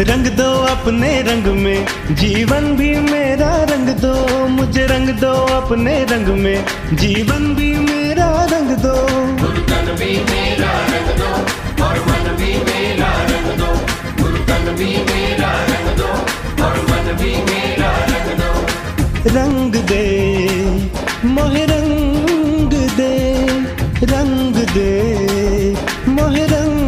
रंग दो अपने रंग में। जीवन भी मेरा रंग दो मुझे रंग दो अपने रंग में। जीवन भी मेरा रंग दो। भी मेरा रंग दो और मन भी मेरा रंग दो। भी मेरा रंग दो और मन भी मेरा रंग दो। रंग दे मोहे रंग दे रंग दे मोहे रंग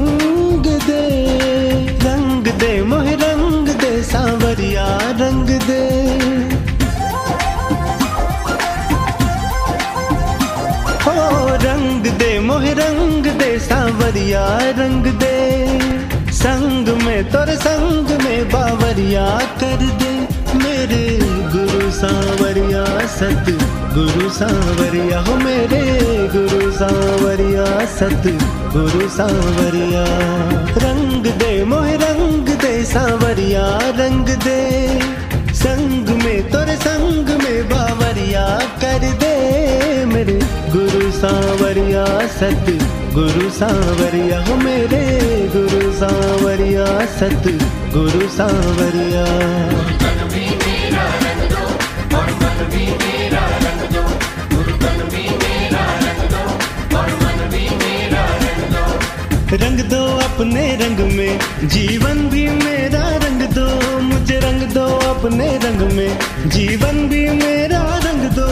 सांवरिया रंग दे। हो, रंग दे, मोह रंग दे, सांवरिया रंग दे। संग में तोर संग में बावरिया कर दे। मेरे गुरु सांवरिया सत गुरु सांवरिया, हो मेरे गुरु सांवरिया सत गुरु सांवरिया। रंग दे, मोहे रंग सांवरिया रंग दे, संग में तोरे संग में बावरिया कर दे। मेरे गुरु सांवरिया सत गुरु सांवरिया, हो मेरे गुरु सांवरिया सत गुरु सांवरिया रंग दो अपने रंग में। जीवन भी मेरा रंग दो, मुझे रंग दो अपने रंग में। जीवन भी मेरा रंग दो।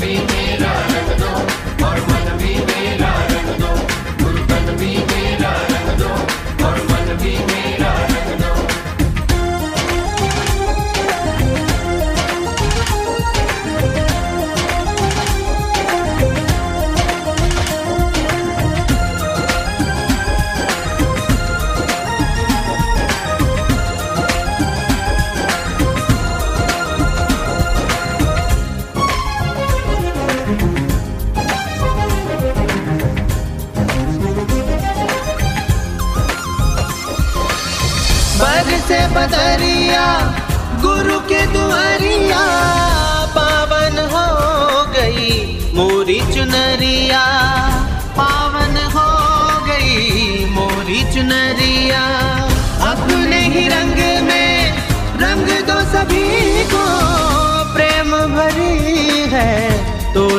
भी मेरा रंग दो, और मन भी मेरा रंग दो। भी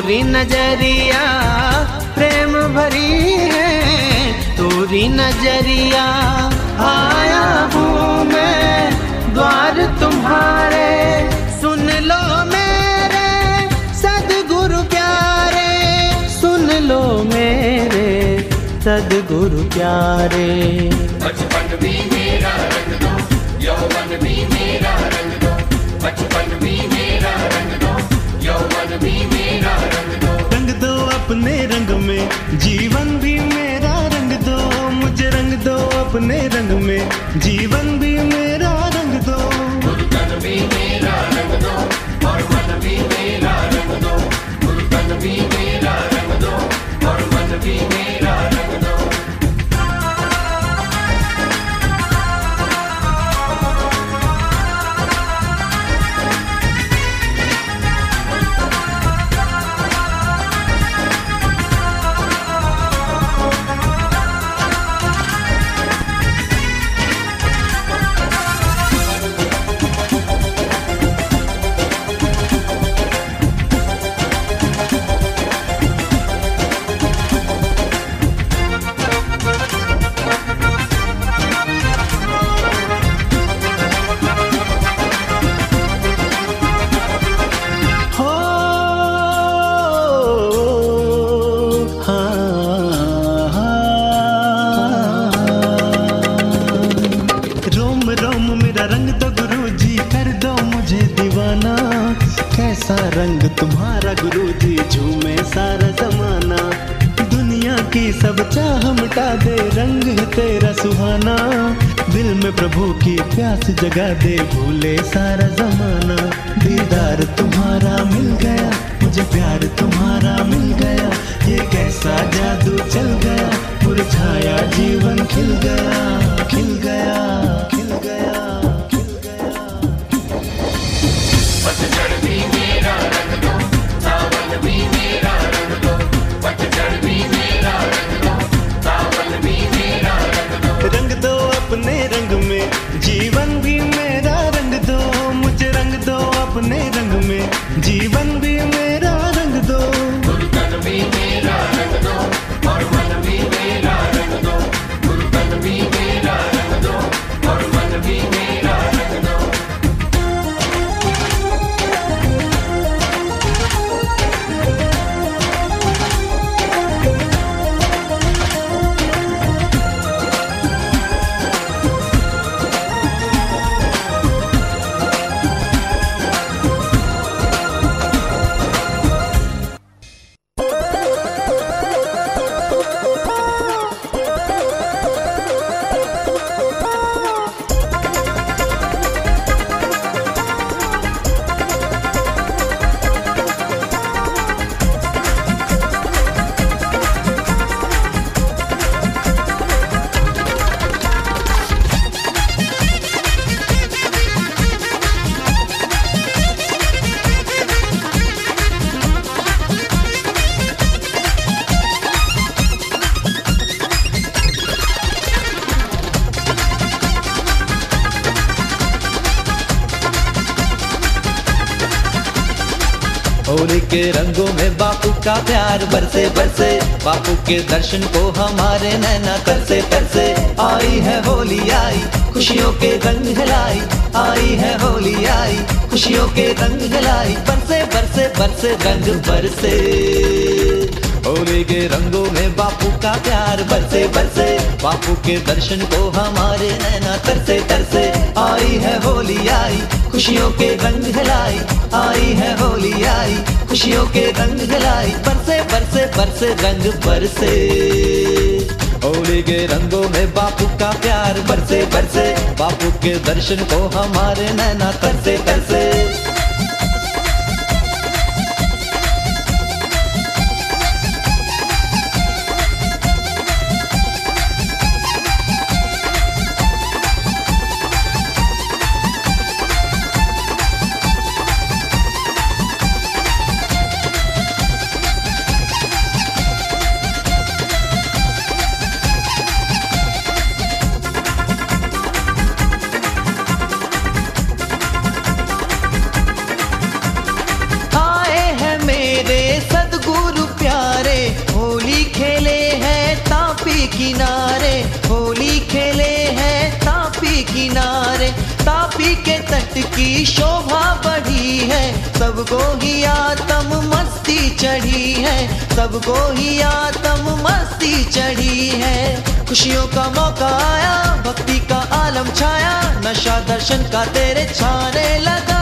तोरी नज़रिया, प्रेम भरी है। तोरी नज़रिया, आया हूँ मैं, द्वार तुम्हारे। सुन लो मेरे, सदगुरु प्यारे। सुन लो मेरे, सदगुरु प्यारे। बचपन अपने रंग में, जीवन भी मेरा रंग दो। गुरु तन भी मेरा रंग दो, और भी मेरा रंग भी मेरा रंग दो, और भी के रंगों में बापू का प्यार बरसे बरसे। बापू के दर्शन को हमारे नैना तरसे तरसे। आई है होली, आई, खुशियों के रंग हिलाई। आई है होली, आई, खुशियों के रंग हिलाई। बरसे बरसे बरसे, रंग बरसे। होली के रंगों में बापू का प्यार बरसे बरसे। बापू के दर्शन को हमारे नैना तरसे तरसे। आई है होली, आई खुशियों के रंग हिलाई आई है होली आई। खुशियों के रंग हिलाई बरसे बरसे बरसे, रंग बरसे। होली के रंगों में बापू का प्यार बरसे बरसे। बापू के दर्शन को हमारे नैना तरसे तरसे। सबको ही आत्म मस्ती चढ़ी है। खुशियों का मौका आया, भक्ति का आलम छाया, नशा दर्शन का तेरे छाने लगा।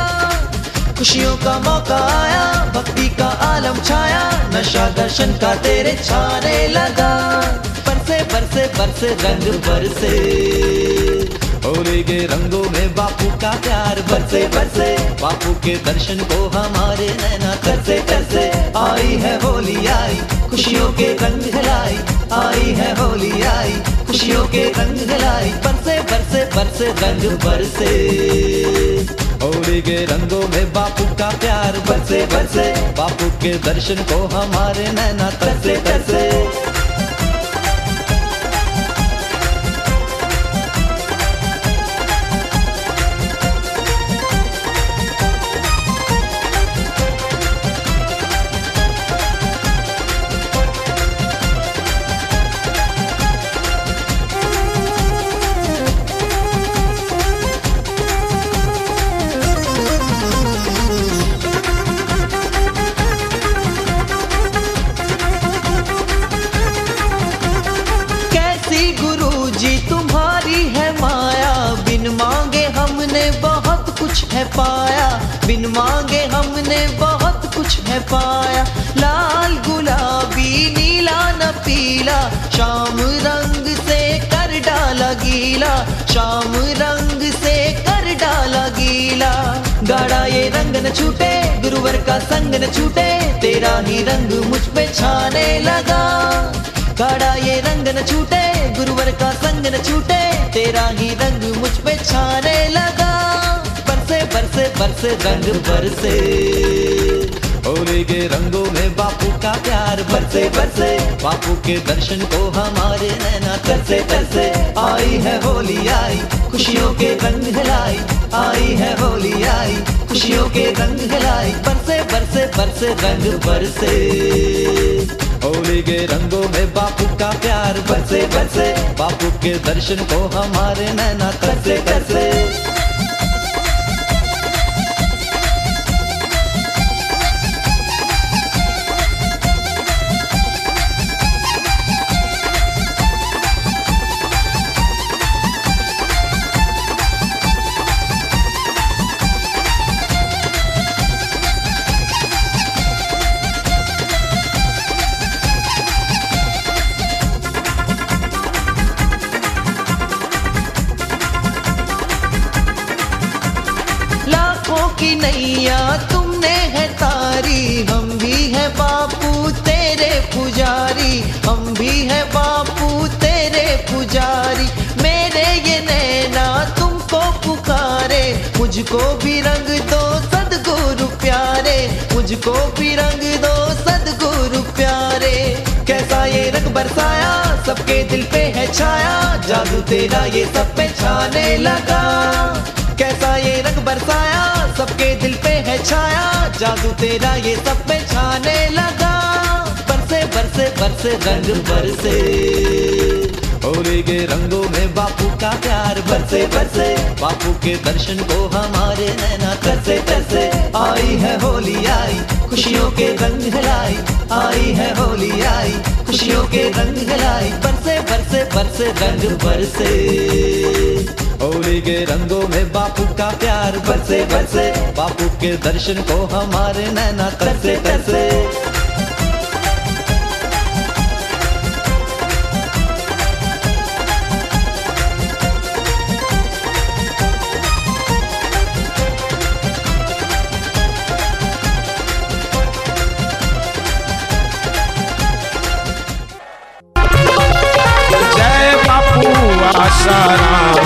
खुशियों का मौका आया, भक्ति का आलम छाया, नशा दर्शन का तेरे छाने लगा। बरसे बरसे बरसे, रंग बरसे। के रंगों में बापू का प्यार बरसे बरसे। बापू के दर्शन को हमारे नैना तरसे तरसे आई है होली, आई, खुशियों के रंग हिलाई। आई है होली, आई, खुशियों के रंग हिलाई। बरसे बरसे बरसे, रंग बरसे। होली के रंगों में बापू का प्यार बरसे बरसे। बापू के दर्शन को हमारे नैना तरसे तरसे मांगे हमने, बहुत कुछ है पाया। लाल गुलाबी, नीला न पीला, शाम रंग से कर डाला गीला, शाम रंग से कर डाला गीला। गाड़ा ये रंग न छूटे, गुरुवर का संग न छूटे, तेरा ही रंग मुझ पे छाने लगा। गाड़ा ये रंग न छूटे, गुरुवर का संग न छूटे, तेरा ही रंग मुझ पे छाने लगा। बरसे बरसे बरसे, रंग बरसे। होली के रंगों में बापू का प्यार बरसे बरसे। बापू के दर्शन को हमारे नैना तरसे तरसे आई है होली, आई, खुशियों के रंग हिलाई। आई है होली, आई, खुशियों के रंग हिलाई। बरसे बरसे बरसे, रंग बरसे। होली के रंगों में बापू का प्यार बरसे बरसे। बापू के दर्शन को हमारे नैना तरसे तरसे मुझको भी रंग दो, सदगुरु प्यारे। मुझको भी रंग दो, सदगुरु प्यारे। कैसा ये रंग बरसाया, सबके दिल पे है छाया। जादू तेरा ये सब पे छाने लगा। कैसा ये रंग बरसाया, सबके दिल पे है छाया। जादू तेरा ये सब पे छाने लगा। बरसे बरसे बरसे, रंग बरसे। के रंगों में बापू का प्यार। बरसे बरसे, बापू के दर्शन को हमारे नैना तरसे तरसे आई है होली, आई, खुशियों के रंग हिलाई। आई है होली, आई, खुशियों के रंग हिलाई। बरसे बरसे बरसे, रंग बरसे। होली के रंगों में बापू का प्यार। बरसे बरसे, बापू के दर्शन को हमारे नैना तरसे तरसे आसाराम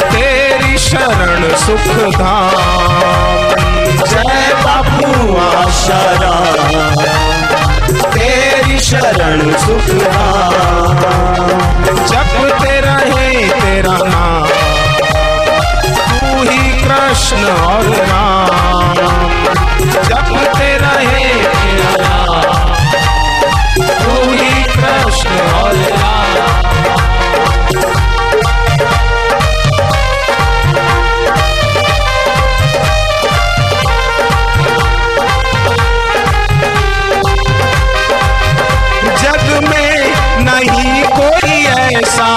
तेरी शरण सुख धाम जय बापू आसाराम तेरी शरण सुख धाम जपते रहे तेरा नाम। तू ही कृष्ण और राम। जपते रहे तेरा नाम। तू ही कृष्ण और राम। ऐसा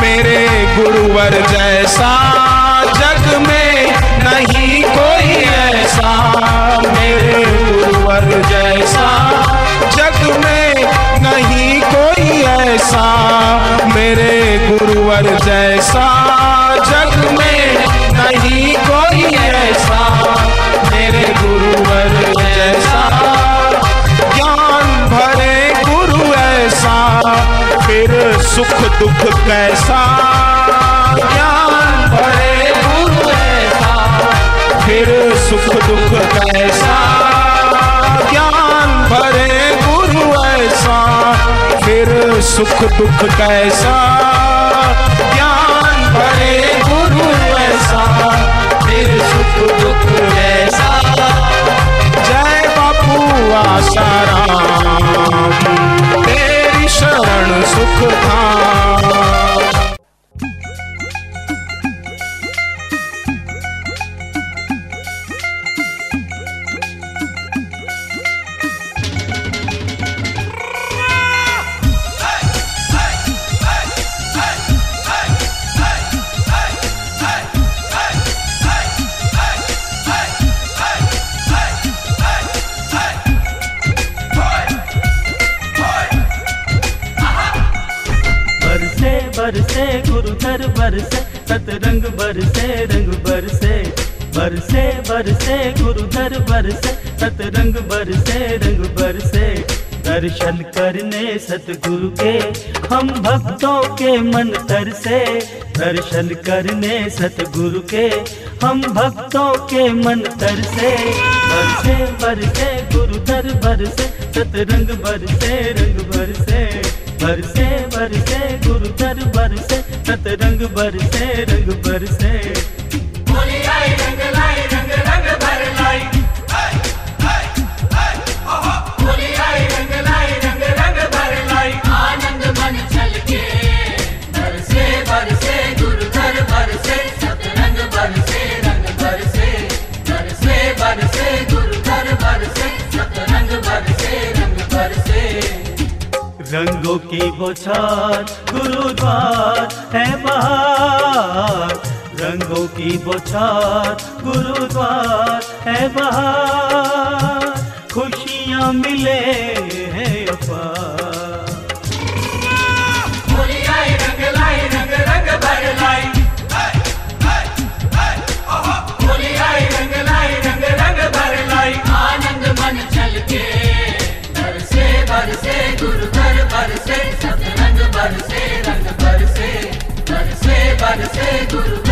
मेरे गुरुवर जैसा, जग में नहीं कोई ऐसा, मेरे गुरुवर जैसा, जग में नहीं कोई ऐसा, मेरे गुरुवर जैसा, जग में नहीं कोई सुख दुख कैसा? ज्ञान भरे गुरु ऐसा फिर सुख दुख कैसा? ज्ञान भरे गुरु ऐसा फिर सुख दुख कैसा? ज्ञान भरे गुरु ऐसा फिर सुख दुख कैसा? जय बापू आसाराम शरण बरसे बरसे, गुरुधर बरसे, सतरंग बरसे, रंग बरसे। दर्शन करने सतगुरु के, हम भक्तों के मन तर से दर्शन करने सतगुरु के, हम भक्तों के मन तर से बरसे बरसे गुरु दर बरसे, सतरंग बरसे, रंग बरसे। बरसे बरसे गुरु दर बरसे, सतरंग बरसे, रंग बरसे। रंग लाई रंग रंगों की बौछार गुरुद्वार है बहार। रंगों की बौछार गुरुद्वार है बहार। खुशियाँ मिले बरसे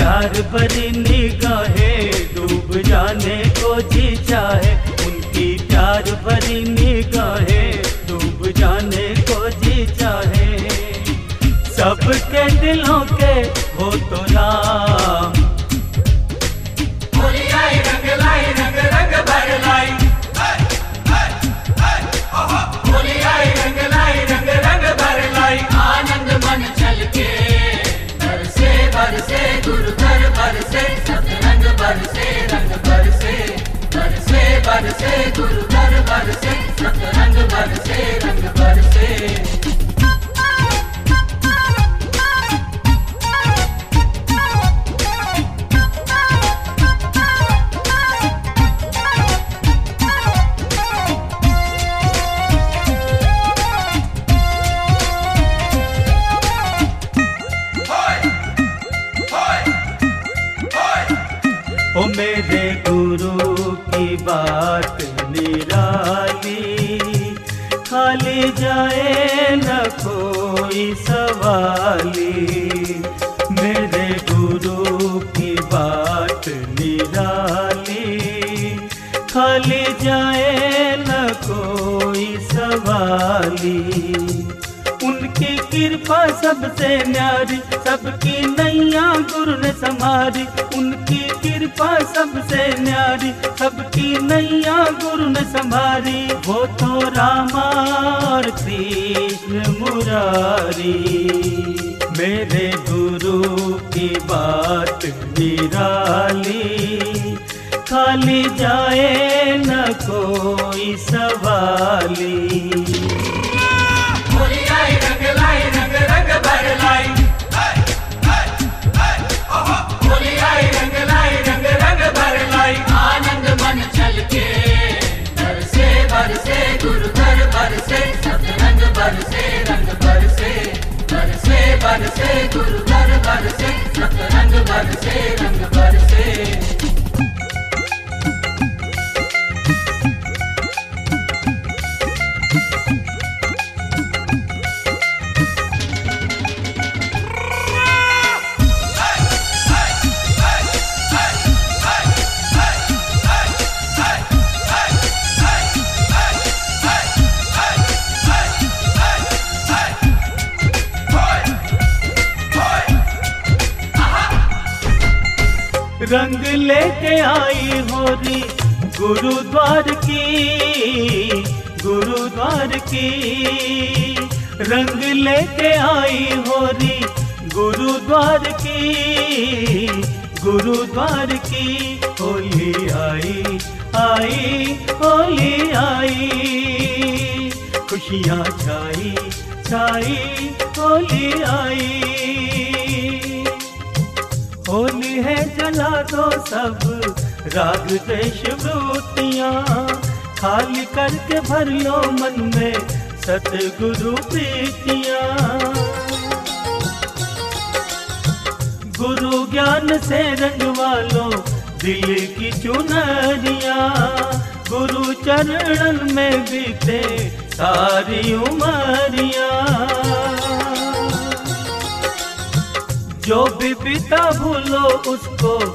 प्यार भरी निगाहें डूब जाने को जी चाहे। उनकी प्यार भरी निगाहें डूब जाने को जी चाहे। सबके दिलों के हो तो लाई आनंद बरसे गुरु घर बरसे, सतरंग बरसे, रंग बरसे बरसे बरसे गुरु घर बरसे, सतरंग बरसे, रंग जाए न कोई सवाली। मेरे गुरु की बात निराली। खाली जाए न कोई सवाली। उनकी कृपा सबसे न्यारी, सबकी नैया गुरु ने संभारी उनकी कृपा सबसे न्यारी, सबकी नैया गुरु ने संभारी वो रामा कृष्ण मुरारी। मेरे गुरु की बात निराली। खाली जाए न कोई सवाली। आनंद मन छलके बरसे बरसे गुरु घर बरसे सतरंग बरसे रंग बरसे बरसे बरसे गुरु घर बरसे सतरंग बरसे रंग बरसे आई होरी गुरुद्वार की गुरुद्वार की। रंग लेके आई होरी गुरुद्वार की गुरुद्वार की। होली आई आई, होली आई। खुशियाँ छाई छाई, होली आई। होली है जला दो सब। राग देश वृत्तियाँ खाली करके भर लो मन में सतगुरु प्रीतियाँ। गुरु ज्ञान से रंगवा लो दिल की चुनरिया। गुरु चरणन में बीते सारी उमरिया। जो भी पिता भूलो उसको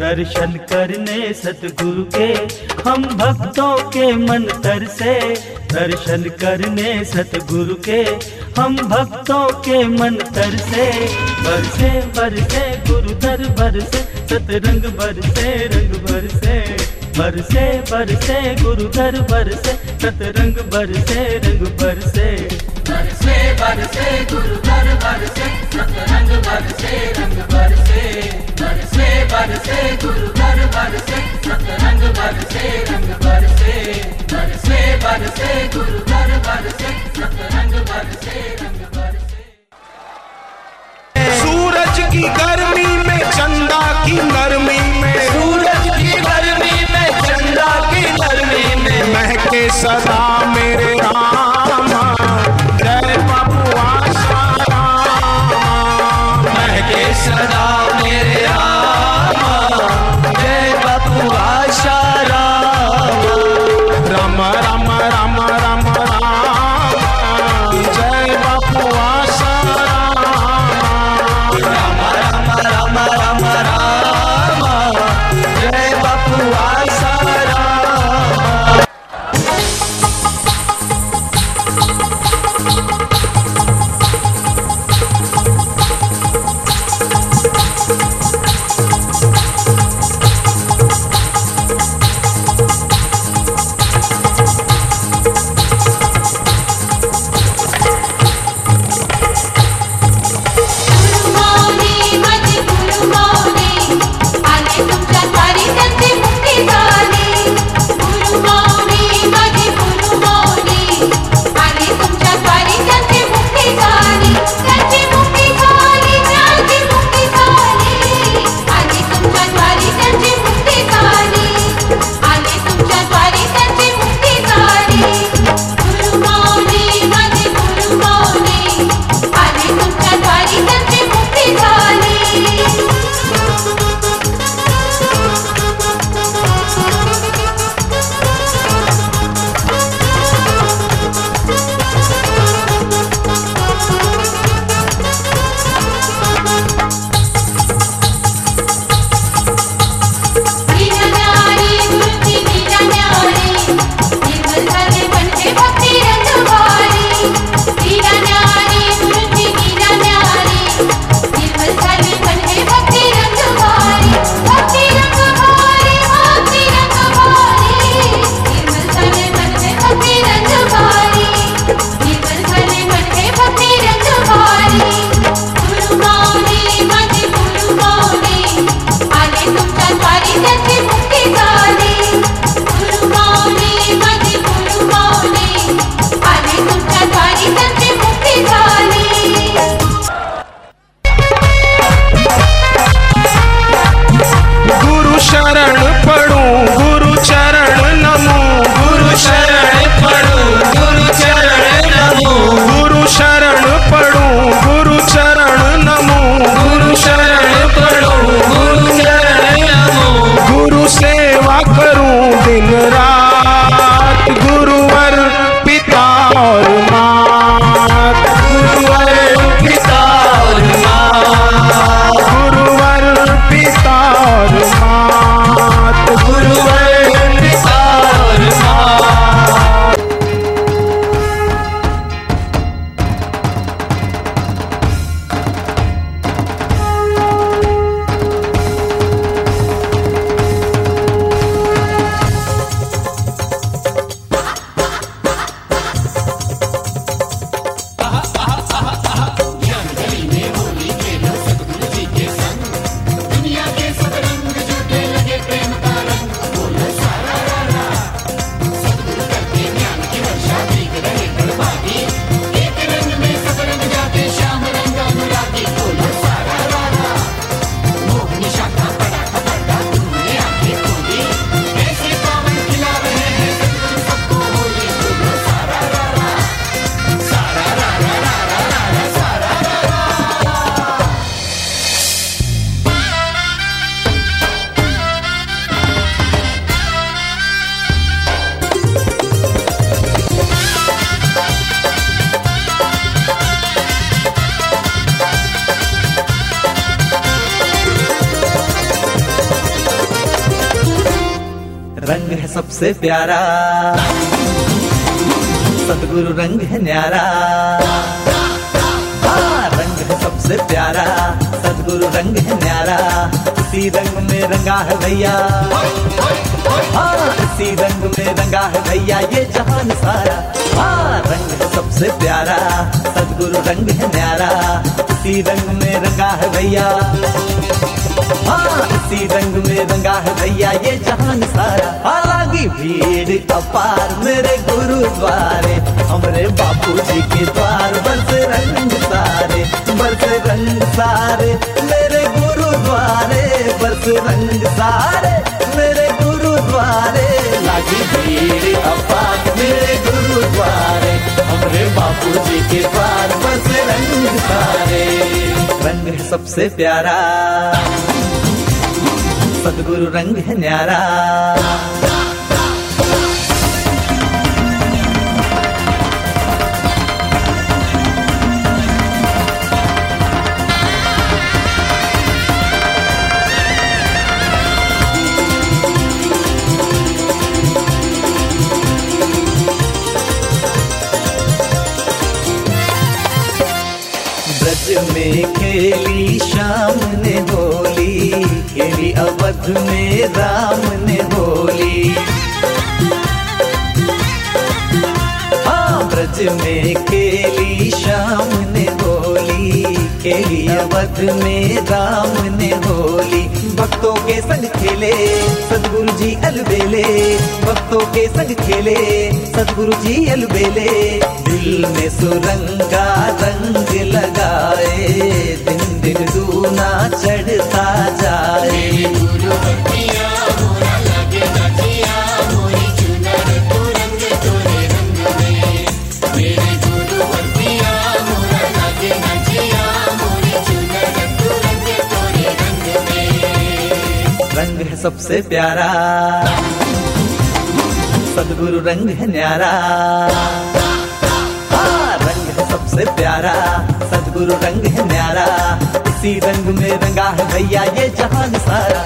दर्शन करने सतगुरु के, हम भक्तों के मन तर से। दर्शन करने सतगुरु के, हम भक्तों के मन तर से। बरसे बरसे गुरु दर बरसे, सतरंग बरसे, रंग बरसे। बरसे बरसे गुरु दर बरसे, सतरंग बरसे, रंग बरसे। बरसे बरसे गुरु घर बरसे सब रंग बरसे रंग बरसे बरसे बरसे गुरु घर बरसे सब रंग बरसे रंग बरसे बरसे बरसे गुरु घर बरसे सब रंग बरसे रंग बरसे। सूरज की गर्मी में चंदा की नरमी में। सूरज की गर्मी में चंदा की गर्मी में। महके सदा प्यारा। सदगुरु रंग है न्यारा। रंग है सबसे प्यारा। सदगुरु रंग है न्यारा। इसी रंग में रंगा है भैया। हाँ इसी रंग में रंगा है भैया, ये जहान सारा। हाँ रंग है सबसे प्यारा। सदगुरु रंग है न्यारा। इसी रंग में रंगा है भैया। हाँ इसी रंग में रंगा है भैया, ये जहान भीड़ अपार मेरे गुरुद्वारे, हमरे बापू जी के द्वार बस रंग सारे बस रंग सारे, मेरे गुरुद्वारे बस रंग सारे, मेरे गुरुद्वारे। लागी भीड़ अपार मेरे गुरुद्वारे, हमरे बापू जी के द्वार बस रंग सारे। रंग है सबसे प्यारा, सदगुरु रंग है न्यारा। में खेली, शाम ने बोली, खेली, अवध में राम ने होली हाँ ब्रज में खेली, शाम ने बोली, खेली, अवध में राम ने होली भक्तों के संग खेले, सदगुरु जी अलबेले। भक्तों के संग खेले, सदगुरु जी अलबेले। दिल में सुरंगा रंग लगाए, दिन दिन दूना चढ़ता जाए। है सबसे प्यारा। सदगुरु रंग है न्यारा। हाँ, रंग है सबसे प्यारा। सदगुरु रंग है न्यारा। इसी रंग में रंगा है भैया ये जहान सारा।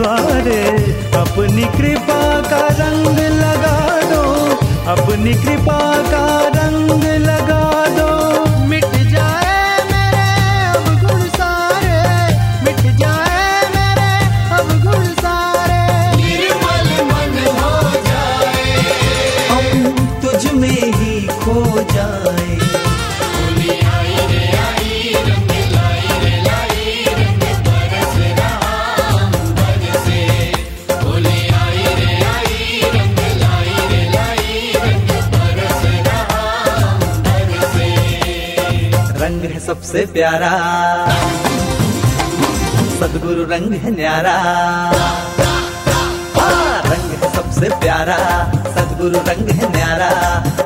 द्वारे। अपनी कृपा का रंग लगा दो अपनी कृपा सबसे प्यारा। सदगुरु रंग है न्यारा। हाँ, रंग है सबसे प्यारा। सदगुरु रंग है न्यारा।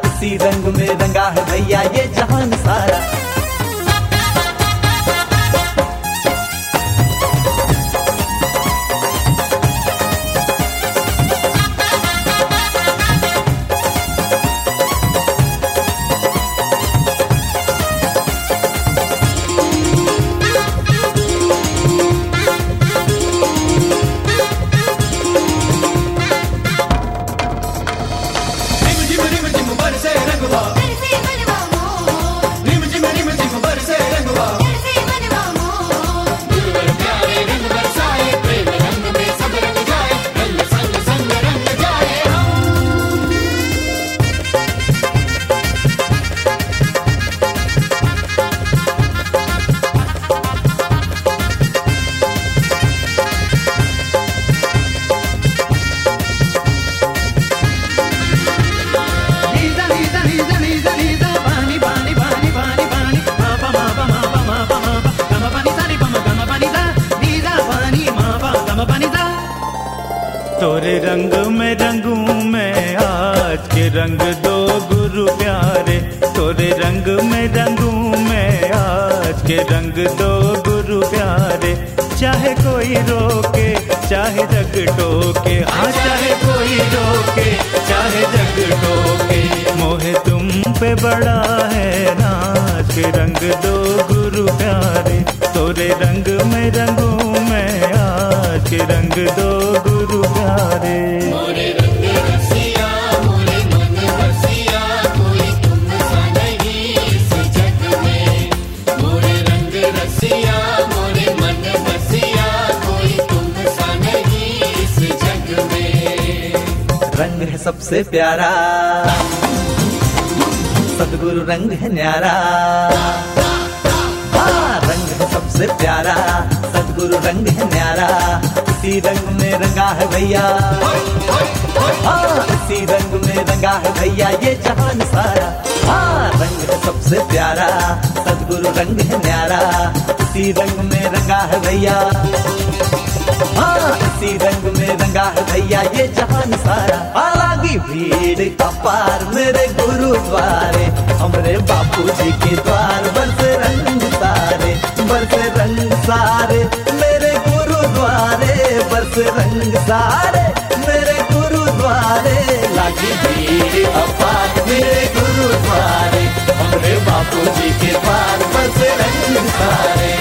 इसी रंग में रंगा है भैया ये जहान सारा। रंग दो गुरु प्यारे, तोरे रंग में रंगूं मैं आज के रंग दो गुरु प्यारे। चाहे कोई रोके, चाहे जग टोके हाँ चाहे कोई रोके, चाहे जग टोके। मोहे तुम पे बड़ा है नाच के रंग दो गुरु प्यारे। तोरे रंग में रंगूं मैं आज के रंग दो गुरु प्यारे। मोरे रंग रसिया रंग है सबसे प्यारा। सदगुरु रंग है न्यारा। हाँ, रंग है सबसे प्यारा। सदगुरु रंग है न्यारा। इसी रंग में रंगा है भैया। हाँ, इसी रंग में रंगा है भैया ये जहान सारा। हाँ रंग है सबसे प्यारा। सदगुरु रंग है न्यारा। इसी रंग में रंगा है भैया। हाँ इसी रंग में रंगा है भैया, ये जहान सारा। हालाँकि भीड़ अपार मेरे गुरुद्वारे, हमरे बापू जी के द्वार बरस रंग सारे, बरस रंग सारे, मेरे गुरुद्वारे बरस रंग सारे, मेरे गुरुद्वारे। लागी भीड़ अपार मेरे गुरुद्वारे, हमरे बापू जी के द्वार बरस रंग सारे।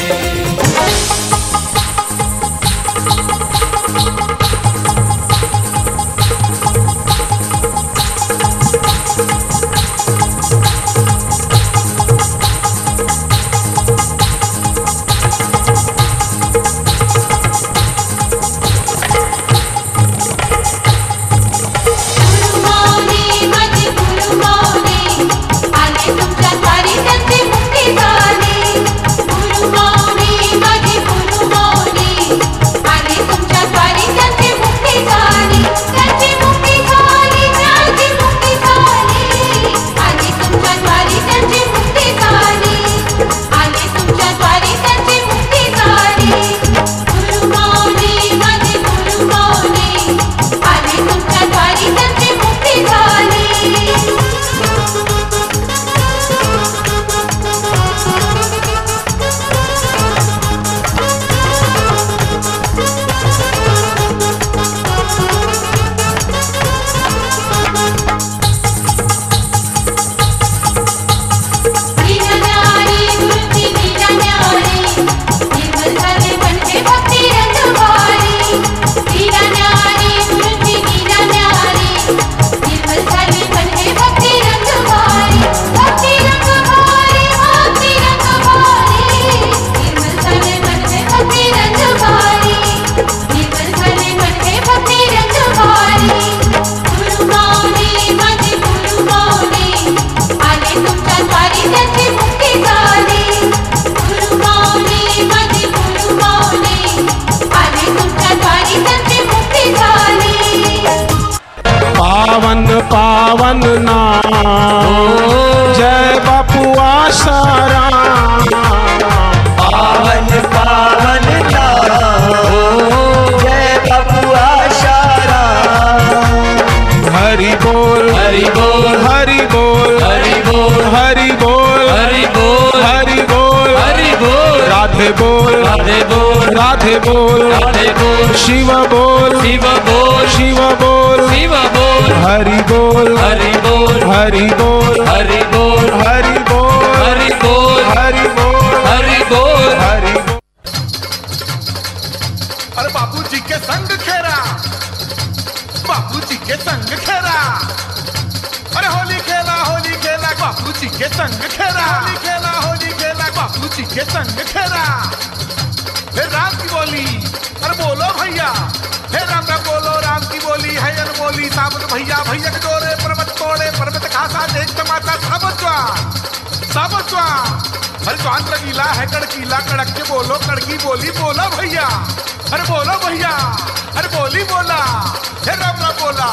जय बापू आसाराम पावन पावन जय बबुआ शाराम हरि बोल हरि बोल हरि बोल हरि बोल हरि बोल हरि बोल हरि बोल। हरि बोल। राधे बोल राधे बोल राधे बोल राधे बोल शिव बोल शिव बोल। शिव बोल। शिव बोल। हरि बोल। हरि बोल। हरि बोल। हरि बोल। हरि बोल। हरि बोल। हरि बोल। हरि बोल। हरि बोल। अरे बापू जी के संग खेरा। बापू जी के संग खेरा। अरे होली खेला होली खेला बापू जी के संग खेरा। होली खेला होली खेला बापू जी के संग खेरा। फिर राम की बोली अरे बोलो भैया हे राम अनमोली सावन भैया भैया डोरे पर्वत तोड़े पर्वत खासा, देख टमाटा सब ज्वार सब ज्वार हर ज्वान रगीला है, कड़कीला, कड़क के बोलो, कड़की बोली, बोला भैया, हर बोलो भैया, हर बोली बोला हे रब रब बोला।